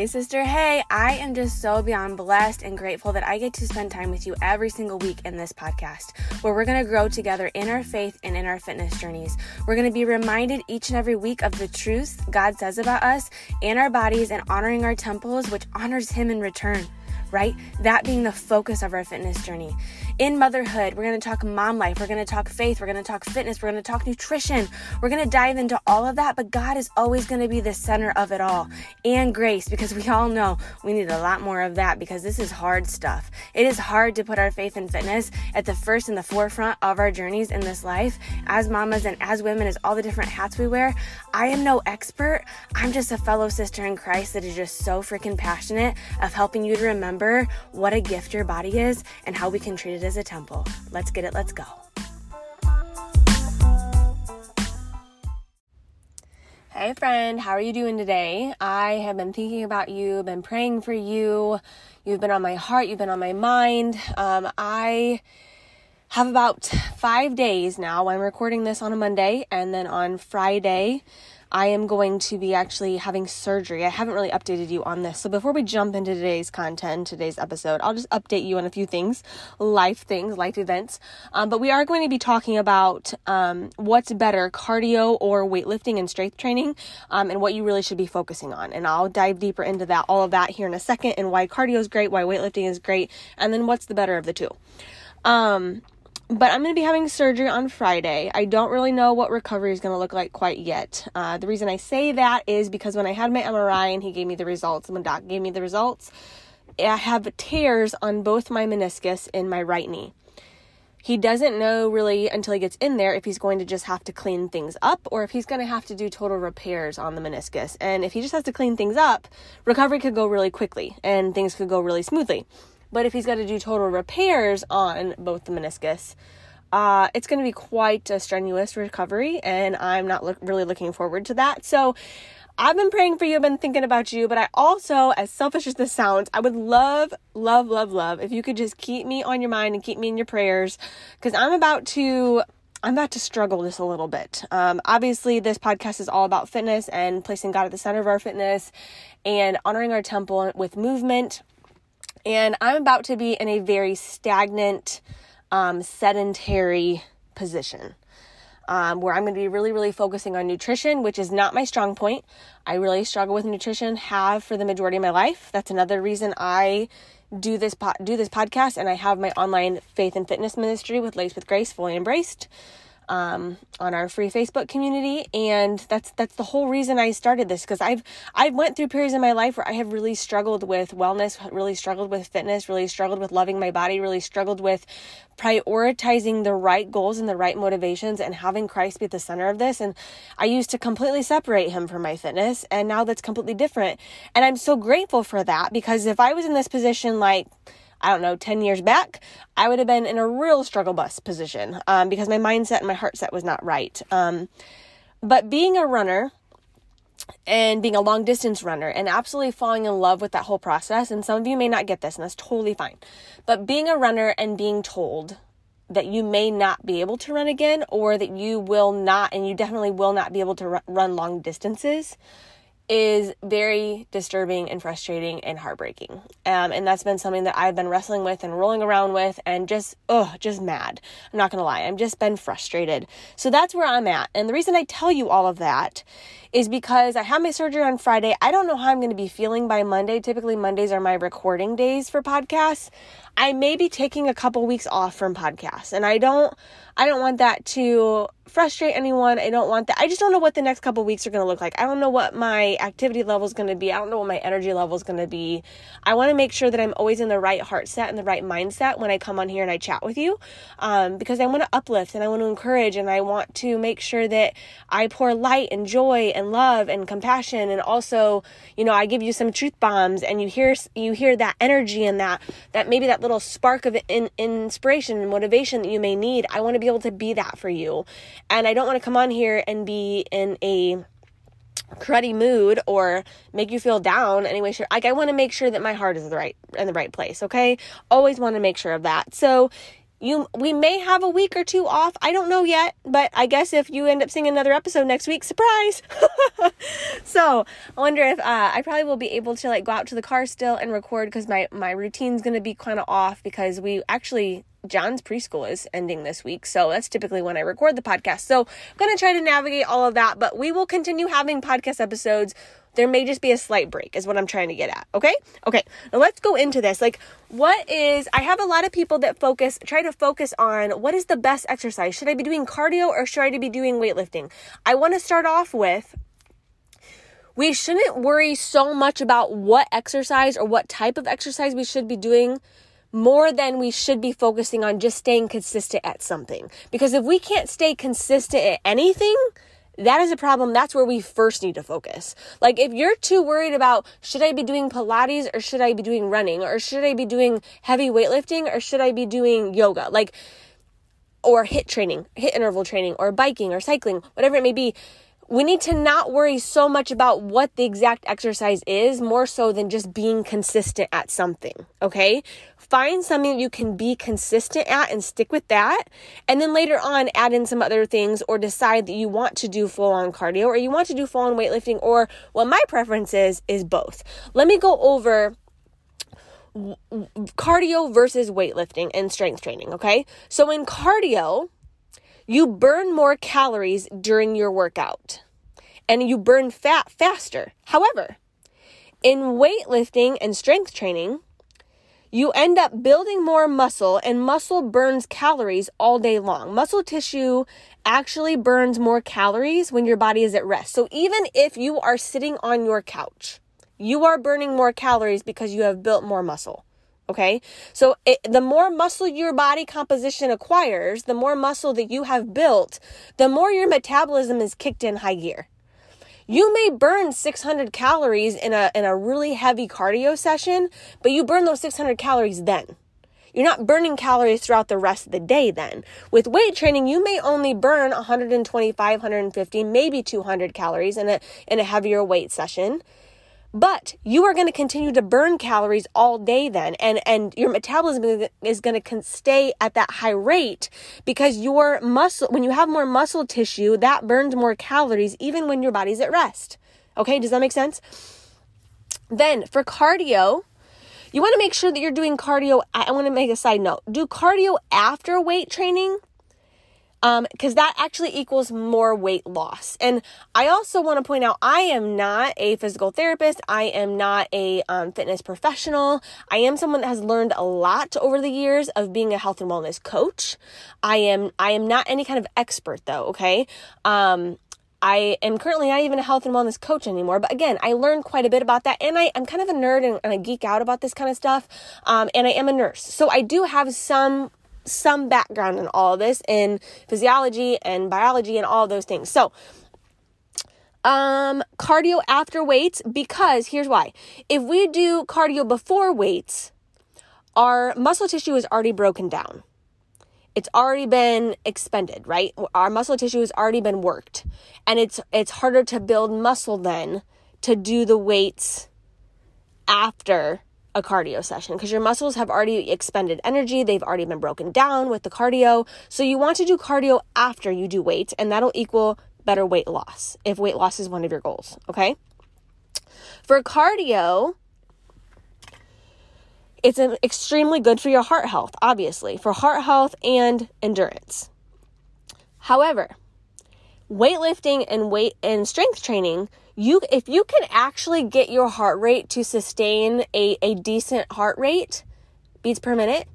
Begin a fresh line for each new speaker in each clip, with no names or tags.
Hey, sister. Hey, I am just so beyond blessed and grateful that I get to spend time with you every single week in this podcast, where we're going to grow together in our faith and in our fitness journeys. We're going to be reminded each and every week of the truths God says about us and our bodies and honoring our temples, which honors Him in return right? That being the focus of our fitness journey. In motherhood, we're going to talk mom life, we're going to talk faith, we're going to talk fitness, we're going to talk nutrition. We're going to dive into all of that, but God is always going to be the center of it all. And grace, because we all know we need a lot more of that because this is hard stuff. It is hard to put our faith and fitness at the first and the forefront of our journeys in this life. As mamas and as women, as all the different hats we wear, I am no expert. I'm just a fellow sister in Christ that is just so freaking passionate of helping you to remember what a gift your body is and how we can treat it as a temple. Let's get it, let's go. Hey, friend, how are you doing today? I have been thinking about you, been praying for you. You've been on my heart, you've been on my mind. Um, I have about five days now. I'm recording this on a Monday, and then on Friday, I am going to be actually having surgery. I haven't really updated you on this. So before we jump into today's content, today's episode, I'll just update you on a few things, life things, life events. Um, but we are going to be talking about um, what's better, cardio or weightlifting and strength training, um, and what you really should be focusing on. And I'll dive deeper into that, all of that here in a second, and why cardio is great, why weightlifting is great, and then what's the better of the two. Um, but I'm going to be having surgery on Friday. I don't really know what recovery is going to look like quite yet. Uh, the reason I say that is because when I had my MRI and he gave me the results, and when doc gave me the results, I have tears on both my meniscus in my right knee. He doesn't know really until he gets in there if he's going to just have to clean things up or if he's going to have to do total repairs on the meniscus. And if he just has to clean things up, recovery could go really quickly and things could go really smoothly. But if he's got to do total repairs on both the meniscus, uh, it's going to be quite a strenuous recovery, and I'm not really looking forward to that. So, I've been praying for you, I've been thinking about you, but I also, as selfish as this sounds, I would love, love, love, love if you could just keep me on your mind and keep me in your prayers because I'm about to. I'm about to struggle just a little bit. Um, obviously, this podcast is all about fitness and placing God at the center of our fitness and honoring our temple with movement and I'm about to be in a very stagnant, um, sedentary position. Um, where I'm going to be really, really focusing on nutrition, which is not my strong point. I really struggle with nutrition, have for the majority of my life. That's another reason I do this po- do this podcast, and I have my online faith and fitness ministry with Laced with Grace, fully embraced um, on our free Facebook community, and that's that's the whole reason I started this because I've I've went through periods in my life where I have really struggled with wellness, really struggled with fitness, really struggled with loving my body, really struggled with prioritizing the right goals and the right motivations and having Christ be at the center of this. And I used to completely separate him from my fitness, and now that's completely different. And I'm so grateful for that because if I was in this position like I don't know, 10 years back, I would have been in a real struggle bus position um, because my mindset and my heart set was not right. Um, but being a runner and being a long distance runner and absolutely falling in love with that whole process, and some of you may not get this, and that's totally fine. But being a runner and being told that you may not be able to run again or that you will not, and you definitely will not be able to run long distances is very disturbing and frustrating and heartbreaking. Um, and that's been something that I've been wrestling with and rolling around with and just, oh, just mad. I'm not to lie. I've just been frustrated. So that's where I'm at. And the reason I tell you all of that is because I have my surgery on Friday. I don't know how I'm going to be feeling by Monday. Typically, Mondays are my recording days for podcasts. I may be taking a couple weeks off from podcasts and I don't I don't want that to frustrate anyone. I don't want that. I just don't know what the next couple weeks are going to look like. I don't know what my activity level is going to be. I don't know what my energy level is going to be. I want to make sure that I'm always in the right heart set and the right mindset when I come on here and I chat with you um, because I want to uplift and I want to encourage and I want to make sure that I pour light and joy and love and compassion and also, you know, I give you some truth bombs and you hear you hear that energy and that that maybe that little spark of in, inspiration and motivation that you may need. I want to be able to be that for you. And I don't want to come on here and be in a cruddy mood or make you feel down anyway sure like i want to make sure that my heart is the right in the right place okay always want to make sure of that so you we may have a week or two off. I don't know yet, but I guess if you end up seeing another episode next week, surprise. so I wonder if uh, I probably will be able to like go out to the car still and record because my my routine's gonna be kind of off because we actually John's preschool is ending this week. So that's typically when I record the podcast. So I'm going to try to navigate all of that, but we will continue having podcast episodes. There may just be a slight break, is what I'm trying to get at. Okay? Okay. Now let's go into this. Like, what is, I have a lot of people that focus, try to focus on what is the best exercise? Should I be doing cardio or should I be doing weightlifting? I want to start off with we shouldn't worry so much about what exercise or what type of exercise we should be doing more than we should be focusing on just staying consistent at something. Because if we can't stay consistent at anything, that is a problem. That's where we first need to focus. Like, if you're too worried about should I be doing Pilates or should I be doing running or should I be doing heavy weightlifting or should I be doing yoga? Like, or HIIT training, HIIT interval training, or biking or cycling, whatever it may be we need to not worry so much about what the exact exercise is, more so than just being consistent at something. Okay. Find something you can be consistent at and stick with that. And then later on, add in some other things or decide that you want to do full on cardio or you want to do full on weightlifting or what my preference is, is both. Let me go over cardio versus weightlifting and strength training. Okay. So in cardio, you burn more calories during your workout and you burn fat faster. However, in weightlifting and strength training, you end up building more muscle, and muscle burns calories all day long. Muscle tissue actually burns more calories when your body is at rest. So even if you are sitting on your couch, you are burning more calories because you have built more muscle. Okay. So it, the more muscle your body composition acquires, the more muscle that you have built, the more your metabolism is kicked in high gear. You may burn 600 calories in a, in a really heavy cardio session, but you burn those 600 calories then. You're not burning calories throughout the rest of the day then. With weight training, you may only burn 125, 150, maybe 200 calories in a, in a heavier weight session. But you are going to continue to burn calories all day then and and your metabolism is going to stay at that high rate because your muscle when you have more muscle tissue that burns more calories even when your body's at rest. Okay, does that make sense? Then for cardio, you want to make sure that you're doing cardio. I want to make a side note. Do cardio after weight training um because that actually equals more weight loss. And i also want to point out i am not a physical therapist. I am not a um, fitness professional. I am someone that has learned a lot over the years of being a health and wellness coach. I am i am not any kind of expert though okay? Um I am currently not even a health and wellness coach anymore, but again, I learned quite a bit about that, and I, I'm kind of a nerd and, and I geek out about this kind of stuff. Um, and I am a nurse, so I do have some some background in all this in physiology and biology and all those things. So, um, cardio after weights because here's why. If we do cardio before weights, our muscle tissue is already broken down. It's already been expended, right? Our muscle tissue has already been worked. And it's it's harder to build muscle then to do the weights after a cardio session because your muscles have already expended energy, they've already been broken down with the cardio. So you want to do cardio after you do weight, and that'll equal better weight loss if weight loss is one of your goals, okay? For cardio, it's extremely good for your heart health, obviously, for heart health and endurance. However, weightlifting and weight and strength training you if you can actually get your heart rate to sustain a, a decent heart rate beats per minute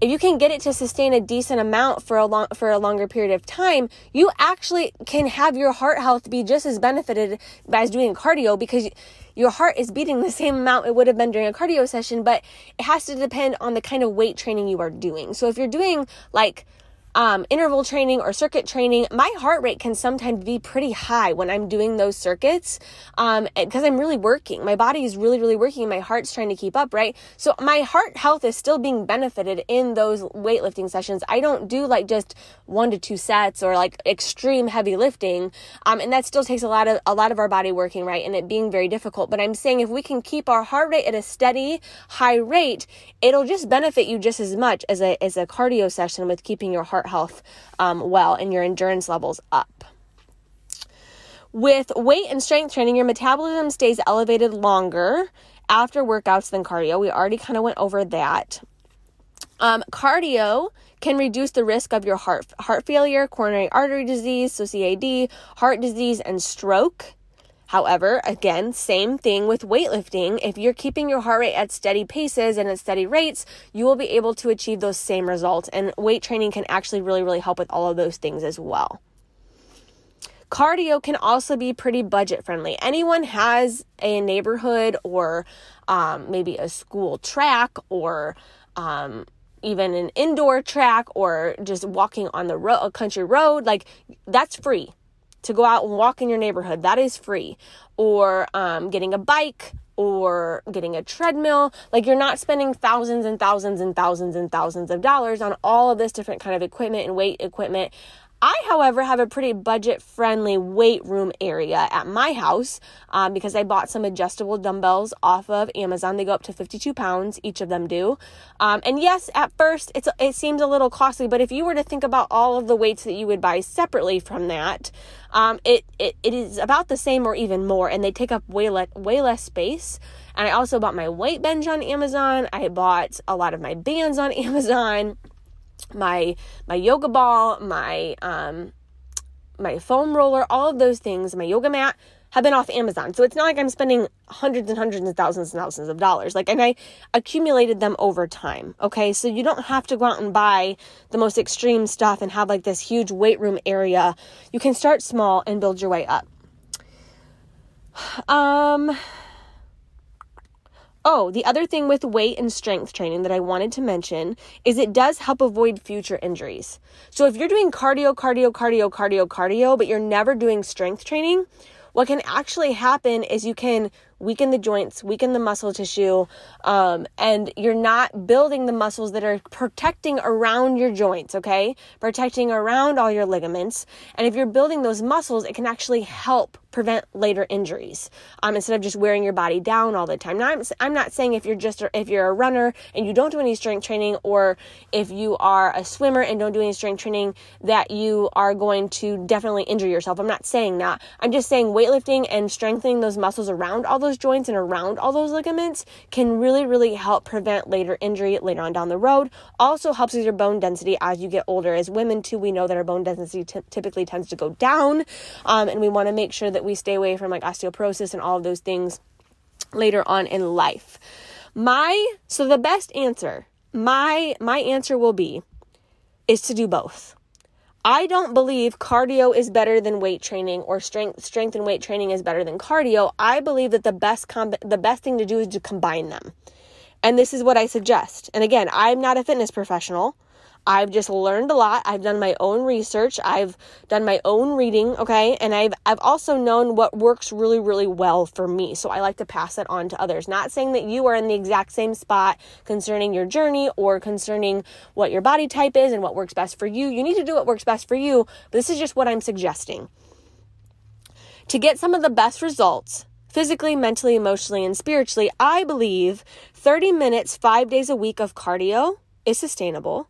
if you can get it to sustain a decent amount for a long for a longer period of time you actually can have your heart health be just as benefited by doing cardio because your heart is beating the same amount it would have been during a cardio session but it has to depend on the kind of weight training you are doing. So if you're doing like um, interval training or circuit training, my heart rate can sometimes be pretty high when I'm doing those circuits um, because I'm really working. My body is really, really working. My heart's trying to keep up, right? So my heart health is still being benefited in those weightlifting sessions. I don't do like just one to two sets or like extreme heavy lifting, um, and that still takes a lot of a lot of our body working, right? And it being very difficult. But I'm saying if we can keep our heart rate at a steady, high rate, it'll just benefit you just as much as a as a cardio session with keeping your heart heart health um, well and your endurance levels up. With weight and strength training, your metabolism stays elevated longer after workouts than cardio. We already kind of went over that. Um, cardio can reduce the risk of your heart heart failure, coronary artery disease, so CAD, heart disease, and stroke. However, again, same thing with weightlifting. If you're keeping your heart rate at steady paces and at steady rates, you will be able to achieve those same results. And weight training can actually really, really help with all of those things as well. Cardio can also be pretty budget friendly. Anyone has a neighborhood or um, maybe a school track or um, even an indoor track or just walking on the ro- a country road, like that's free to go out and walk in your neighborhood. That is free. Or um, getting a bike or getting a treadmill. Like you're not spending thousands and thousands and thousands and thousands of dollars on all of this different kind of equipment and weight equipment I, however, have a pretty budget friendly weight room area at my house um, because I bought some adjustable dumbbells off of Amazon. They go up to 52 pounds, each of them do. Um, and yes, at first it's, it seems a little costly, but if you were to think about all of the weights that you would buy separately from that, um, it, it, it is about the same or even more, and they take up way, le- way less space. And I also bought my weight bench on Amazon. I bought a lot of my bands on Amazon my my yoga ball, my um my foam roller, all of those things, my yoga mat have been off Amazon. So it's not like I'm spending hundreds and hundreds and thousands and thousands of dollars. Like and I accumulated them over time. Okay? So you don't have to go out and buy the most extreme stuff and have like this huge weight room area. You can start small and build your way up. Um Oh, the other thing with weight and strength training that I wanted to mention is it does help avoid future injuries. So if you're doing cardio, cardio, cardio, cardio, cardio, but you're never doing strength training, what can actually happen is you can weaken the joints, weaken the muscle tissue, um, and you're not building the muscles that are protecting around your joints, okay? Protecting around all your ligaments. And if you're building those muscles, it can actually help prevent later injuries um, instead of just wearing your body down all the time. Now, I'm, I'm not saying if you're just if you're a runner and you don't do any strength training, or if you are a swimmer and don't do any strength training, that you are going to definitely injure yourself. I'm not saying that. I'm just saying weightlifting and strengthening those muscles around all those joints and around all those ligaments can really, really help prevent later injury later on down the road. Also helps with your bone density as you get older. As women, too, we know that our bone density t- typically tends to go down, um, and we want to make sure that that we stay away from like osteoporosis and all of those things later on in life. My so the best answer, my my answer will be is to do both. I don't believe cardio is better than weight training or strength strength and weight training is better than cardio. I believe that the best com- the best thing to do is to combine them. And this is what I suggest. And again, I'm not a fitness professional. I've just learned a lot. I've done my own research. I've done my own reading, okay? And I've I've also known what works really really well for me. So I like to pass it on to others. Not saying that you are in the exact same spot concerning your journey or concerning what your body type is and what works best for you. You need to do what works best for you, but this is just what I'm suggesting. To get some of the best results, physically, mentally, emotionally, and spiritually, I believe 30 minutes 5 days a week of cardio is sustainable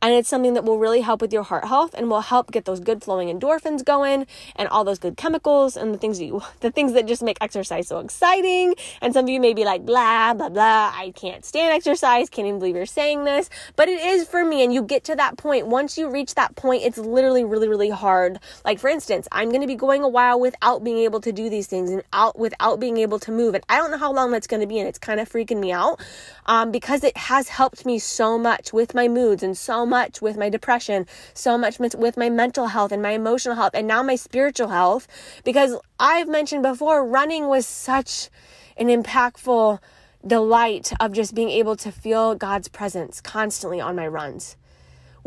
and it's something that will really help with your heart health and will help get those good flowing endorphins going and all those good chemicals and the things that you the things that just make exercise so exciting. And some of you may be like, blah, blah, blah, I can't stand exercise, can't even believe you're saying this. But it is for me. And you get to that point. Once you reach that point, it's literally really, really hard. Like for instance, I'm gonna be going a while without being able to do these things and out without being able to move. And I don't know how long that's gonna be, and it's kind of freaking me out. Um, because it has helped me so much with my moods and so much with my depression, so much with my mental health and my emotional health, and now my spiritual health. Because I've mentioned before, running was such an impactful delight of just being able to feel God's presence constantly on my runs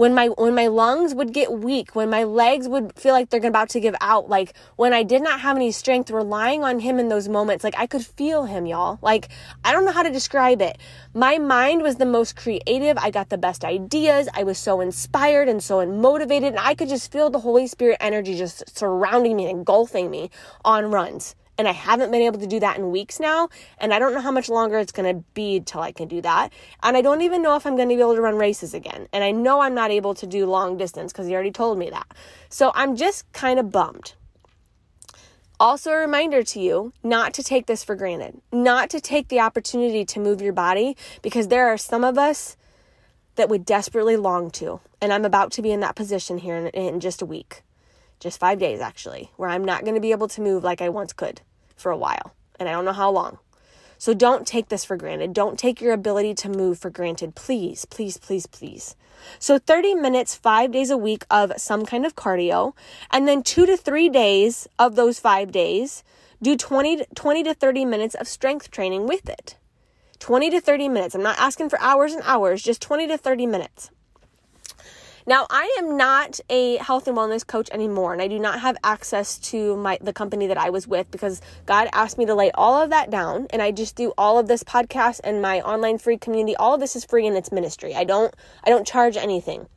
when my when my lungs would get weak, when my legs would feel like they're about to give out, like when I did not have any strength, relying on him in those moments, like I could feel him, y'all. Like I don't know how to describe it. My mind was the most creative. I got the best ideas. I was so inspired and so motivated, and I could just feel the Holy Spirit energy just surrounding me, and engulfing me on runs. And I haven't been able to do that in weeks now. And I don't know how much longer it's going to be till I can do that. And I don't even know if I'm going to be able to run races again. And I know I'm not able to do long distance because he already told me that. So I'm just kind of bummed. Also, a reminder to you not to take this for granted, not to take the opportunity to move your body because there are some of us that would desperately long to. And I'm about to be in that position here in, in just a week, just five days actually, where I'm not going to be able to move like I once could for a while, and I don't know how long. So don't take this for granted. Don't take your ability to move for granted. Please, please, please, please. So 30 minutes, five days a week of some kind of cardio, and then two to three days of those five days, do 20, 20 to 30 minutes of strength training with it. 20 to 30 minutes. I'm not asking for hours and hours, just 20 to 30 minutes. Now, I am not a health and wellness coach anymore, and I do not have access to my the company that I was with because God asked me to lay all of that down, and I just do all of this podcast and my online free community. All of this is free in its ministry. I don't I don't charge anything.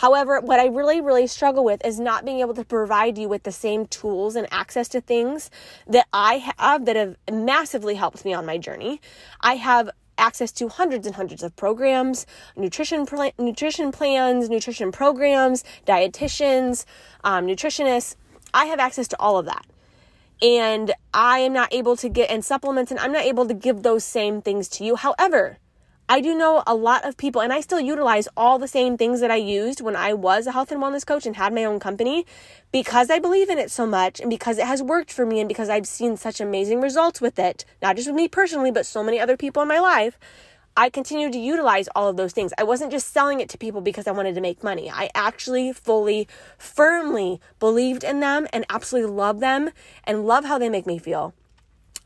However, what I really, really struggle with is not being able to provide you with the same tools and access to things that I have that have massively helped me on my journey. I have access to hundreds and hundreds of programs, nutrition pl- nutrition plans, nutrition programs, dietitians, um, nutritionists. I have access to all of that. And I am not able to get and supplements, and I'm not able to give those same things to you. However, I do know a lot of people, and I still utilize all the same things that I used when I was a health and wellness coach and had my own company because I believe in it so much and because it has worked for me and because I've seen such amazing results with it, not just with me personally, but so many other people in my life. I continue to utilize all of those things. I wasn't just selling it to people because I wanted to make money. I actually fully, firmly believed in them and absolutely love them and love how they make me feel.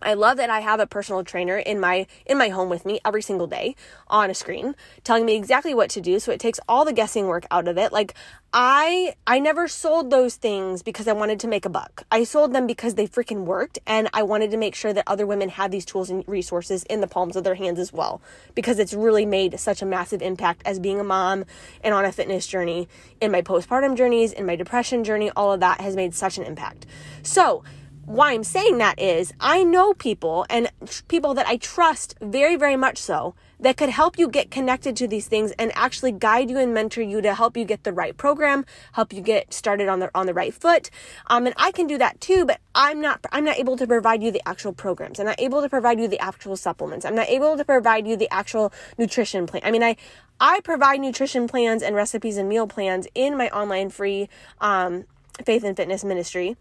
I love that I have a personal trainer in my in my home with me every single day on a screen telling me exactly what to do so it takes all the guessing work out of it. Like I I never sold those things because I wanted to make a buck. I sold them because they freaking worked and I wanted to make sure that other women had these tools and resources in the palms of their hands as well because it's really made such a massive impact as being a mom and on a fitness journey in my postpartum journeys, in my depression journey, all of that has made such an impact. So, why I'm saying that is I know people and people that I trust very, very much so that could help you get connected to these things and actually guide you and mentor you to help you get the right program, help you get started on the on the right foot. Um, and I can do that too, but I'm not I'm not able to provide you the actual programs. I'm not able to provide you the actual supplements. I'm not able to provide you the actual nutrition plan. I mean, I I provide nutrition plans and recipes and meal plans in my online free um, faith and fitness ministry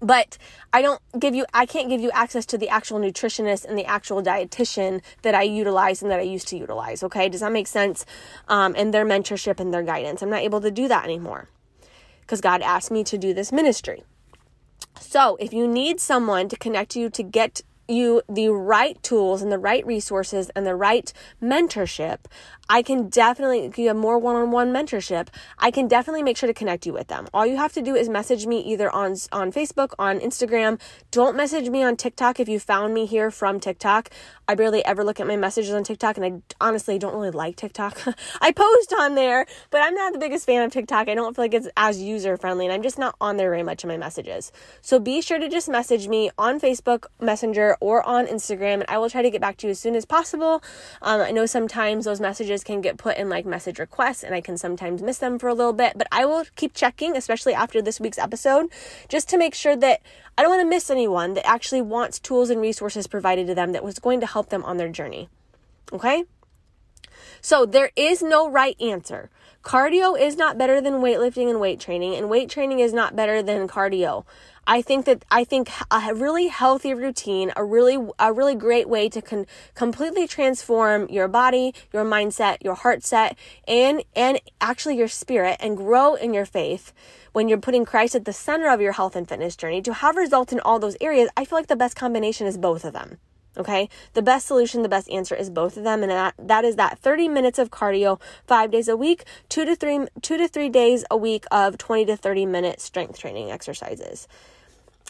but I don't give you, I can't give you access to the actual nutritionist and the actual dietitian that I utilize and that I used to utilize. Okay. Does that make sense? Um, and their mentorship and their guidance. I'm not able to do that anymore because God asked me to do this ministry. So if you need someone to connect you to get you the right tools and the right resources and the right mentorship, I can definitely, you have more one on one mentorship, I can definitely make sure to connect you with them. All you have to do is message me either on, on Facebook, on Instagram. Don't message me on TikTok if you found me here from TikTok. I barely ever look at my messages on TikTok and I honestly don't really like TikTok. I post on there, but I'm not the biggest fan of TikTok. I don't feel like it's as user friendly and I'm just not on there very much in my messages. So be sure to just message me on Facebook Messenger or on Instagram and I will try to get back to you as soon as possible. Um, I know sometimes those messages messages can get put in like message requests and I can sometimes miss them for a little bit, but I will keep checking, especially after this week's episode, just to make sure that I don't want to miss anyone that actually wants tools and resources provided to them that was going to help them on their journey. Okay? So there is no right answer. Cardio is not better than weightlifting and weight training, and weight training is not better than cardio. I think that I think a really healthy routine, a really a really great way to con- completely transform your body, your mindset, your heart set, and and actually your spirit, and grow in your faith. When you're putting Christ at the center of your health and fitness journey to have results in all those areas, I feel like the best combination is both of them. Okay. The best solution, the best answer is both of them. And that, that is that 30 minutes of cardio five days a week, two to three, two to three days a week of 20 to 30 minute strength training exercises.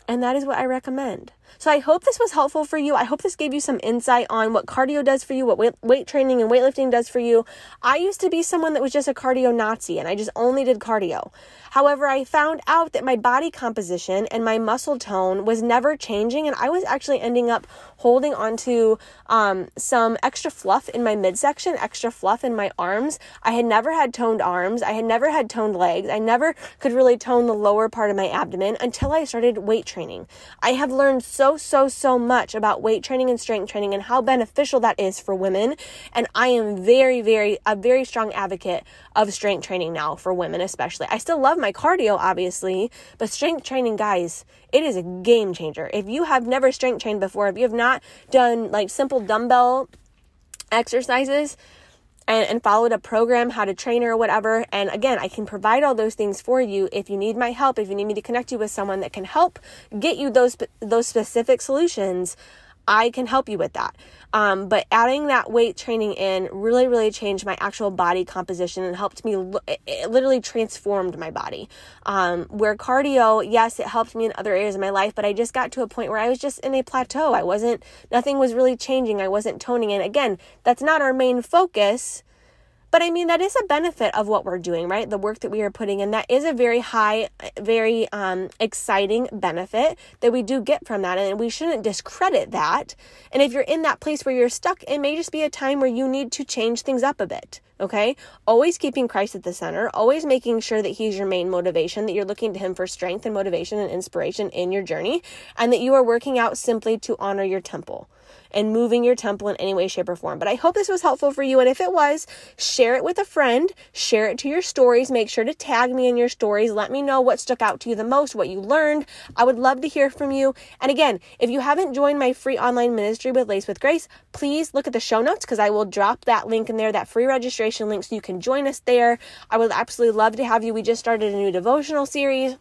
And that is what I recommend. So I hope this was helpful for you. I hope this gave you some insight on what cardio does for you, what weight, training and weightlifting does for you. I used to be someone that was just a cardio Nazi and I just only did cardio. However, I found out that my body composition and my muscle tone was never changing and I was actually ending up holding onto um, some extra fluff in my midsection, extra fluff in my arms. I had never had toned arms. I had never had toned legs. I never could really tone the lower part of my abdomen until I started weight training. I have learned so, so, so much about weight training and strength training and how beneficial that is for women. And I am very, very, a very strong advocate of strength training now for women, especially. I still love my cardio, obviously, but strength training, guys, it is a game changer. If you have never strength trained before, if you have not done like simple dumbbell exercises, and, and followed a program, how to train her or whatever. And again, I can provide all those things for you if you need my help, if you need me to connect you with someone that can help get you those those specific solutions. I can help you with that. Um, but adding that weight training in really, really changed my actual body composition and helped me, it literally transformed my body. Um, where cardio, yes, it helped me in other areas of my life, but I just got to a point where I was just in a plateau. I wasn't, nothing was really changing. I wasn't toning in. Again, that's not our main focus but I mean, that is a benefit of what we're doing, right? The work that we are putting in, that is a very high, very um, exciting benefit that we do get from that. And we shouldn't discredit that. And if you're in that place where you're stuck, it may just be a time where you need to change things up a bit. Okay. Always keeping Christ at the center, always making sure that He's your main motivation, that you're looking to Him for strength and motivation and inspiration in your journey, and that you are working out simply to honor your temple and moving your temple in any way, shape, or form. But I hope this was helpful for you. And if it was, share it with a friend, share it to your stories. Make sure to tag me in your stories. Let me know what stuck out to you the most, what you learned. I would love to hear from you. And again, if you haven't joined my free online ministry with Laced with Grace, please look at the show notes because I will drop that link in there, that free registration link, so you can join us there. I would absolutely love to have you. We just started a new devotional series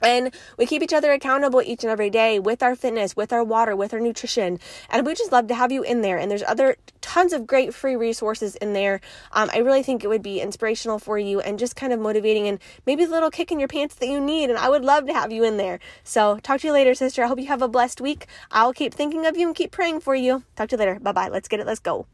and we keep each other accountable each and every day with our fitness, with our water, with our nutrition. And we just love to have you in there. And there's other tons of great free resources in there. Um, I really think it would be inspirational for you and just kind of motivating and maybe a little kick in your pants that you need. And I would love to have you in there. So talk to you later, sister. I hope you have a blessed week. I'll keep thinking of you and keep praying for you. Talk to you later. Bye bye. Let's get it. Let's go.